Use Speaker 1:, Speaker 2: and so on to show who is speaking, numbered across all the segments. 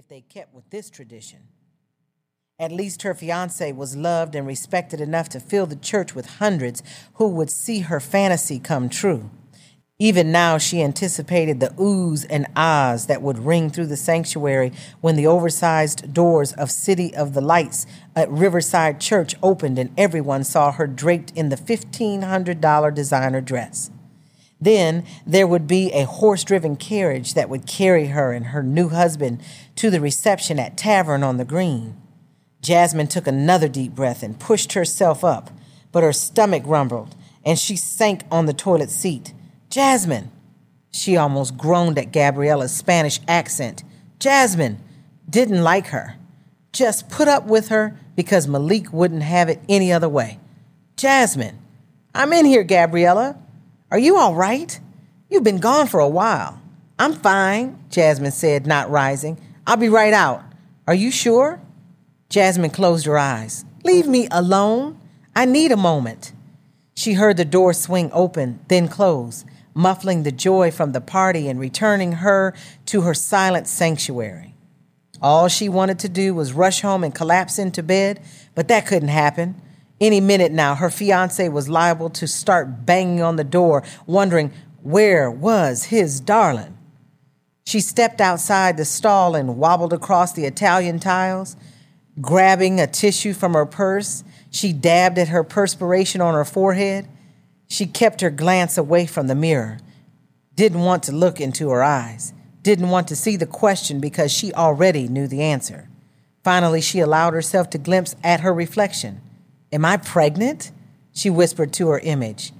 Speaker 1: if they kept with this tradition. At least her fiance was loved and respected enough to fill the church with hundreds who would see her fantasy come true. Even now, she anticipated the oohs and ahs that would ring through the sanctuary when the oversized doors of City of the Lights at Riverside Church opened and everyone saw her draped in the $1,500 designer dress. Then there would be a horse driven carriage that would carry her and her new husband to the reception at Tavern on the Green. Jasmine took another deep breath and pushed herself up, but her stomach rumbled and she sank on the toilet seat. Jasmine. She almost groaned at Gabriella's Spanish accent. Jasmine didn't like her. Just put up with her because Malik wouldn't have it any other way. Jasmine, I'm in here, Gabriella. Are you all right? You've been gone for a while. I'm fine, Jasmine said, not rising. I'll be right out. Are you sure? Jasmine closed her eyes. Leave me alone. I need a moment. She heard the door swing open, then close muffling the joy from the party and returning her to her silent sanctuary. All she wanted to do was rush home and collapse into bed, but that couldn't happen. Any minute now, her fiance was liable to start banging on the door, wondering where was his darling. She stepped outside the stall and wobbled across the Italian tiles. Grabbing a tissue from her purse, she dabbed at her perspiration on her forehead. She kept her glance away from the mirror, didn't want to look into her eyes, didn't want to see the question because she already knew the answer. Finally, she allowed herself to glimpse at her reflection. Am I pregnant? She whispered to her image.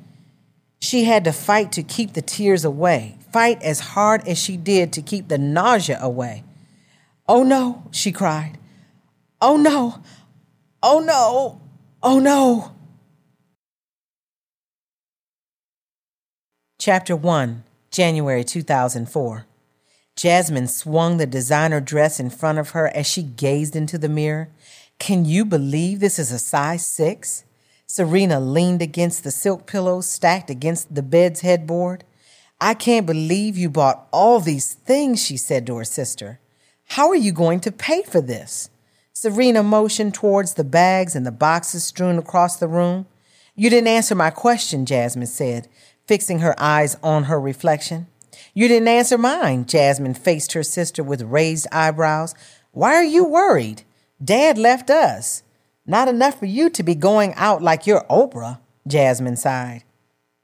Speaker 1: She had to fight to keep the tears away, fight as hard as she did to keep the nausea away. Oh no, she cried. Oh no, oh no, oh no. Chapter 1, January 2004. Jasmine swung the designer dress in front of her as she gazed into the mirror. Can you believe this is a size 6? Serena leaned against the silk pillows stacked against the bed's headboard. I can't believe you bought all these things, she said to her sister. How are you going to pay for this? Serena motioned towards the bags and the boxes strewn across the room. You didn't answer my question, Jasmine said fixing her eyes on her reflection. You didn't answer mine. Jasmine faced her sister with raised eyebrows. Why are you worried? Dad left us. Not enough for you to be going out like you're Oprah, Jasmine sighed.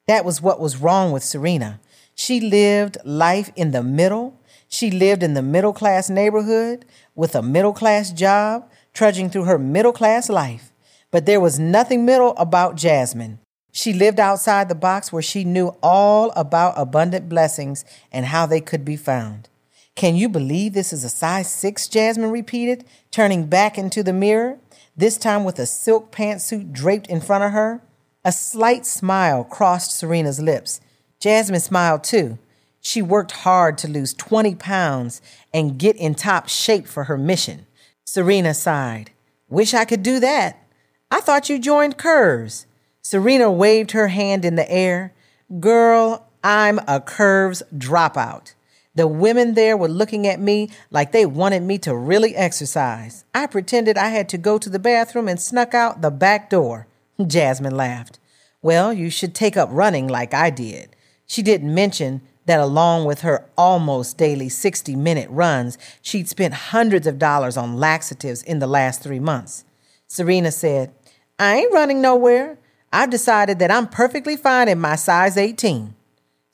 Speaker 1: That was what was wrong with Serena. She lived life in the middle. She lived in the middle class neighborhood with a middle class job, trudging through her middle class life. But there was nothing middle about Jasmine. She lived outside the box where she knew all about abundant blessings and how they could be found. Can you believe this is a size six? Jasmine repeated, turning back into the mirror, this time with a silk pantsuit draped in front of her. A slight smile crossed Serena's lips. Jasmine smiled too. She worked hard to lose 20 pounds and get in top shape for her mission. Serena sighed. Wish I could do that. I thought you joined Curves. Serena waved her hand in the air. Girl, I'm a curves dropout. The women there were looking at me like they wanted me to really exercise. I pretended I had to go to the bathroom and snuck out the back door. Jasmine laughed. Well, you should take up running like I did. She didn't mention that along with her almost daily 60 minute runs, she'd spent hundreds of dollars on laxatives in the last three months. Serena said, I ain't running nowhere. I've decided that I'm perfectly fine in my size 18.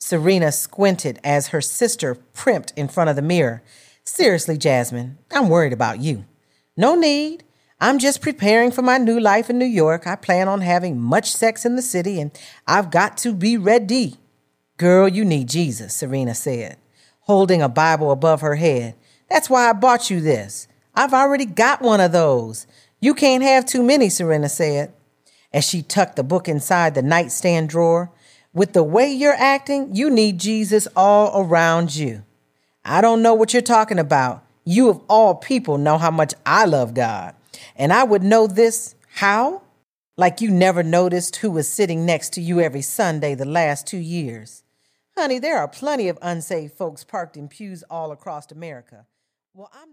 Speaker 1: Serena squinted as her sister primped in front of the mirror. Seriously, Jasmine, I'm worried about you. No need. I'm just preparing for my new life in New York. I plan on having much sex in the city and I've got to be ready. Girl, you need Jesus, Serena said, holding a Bible above her head. That's why I bought you this. I've already got one of those. You can't have too many, Serena said as she tucked the book inside the nightstand drawer. With the way you're acting, you need Jesus all around you. I don't know what you're talking about. You, of all people, know how much I love God. And I would know this how? Like you never noticed who was sitting next to you every Sunday the last two years. Honey, there are plenty of unsaved folks parked in pews all across America. Well, I'm not.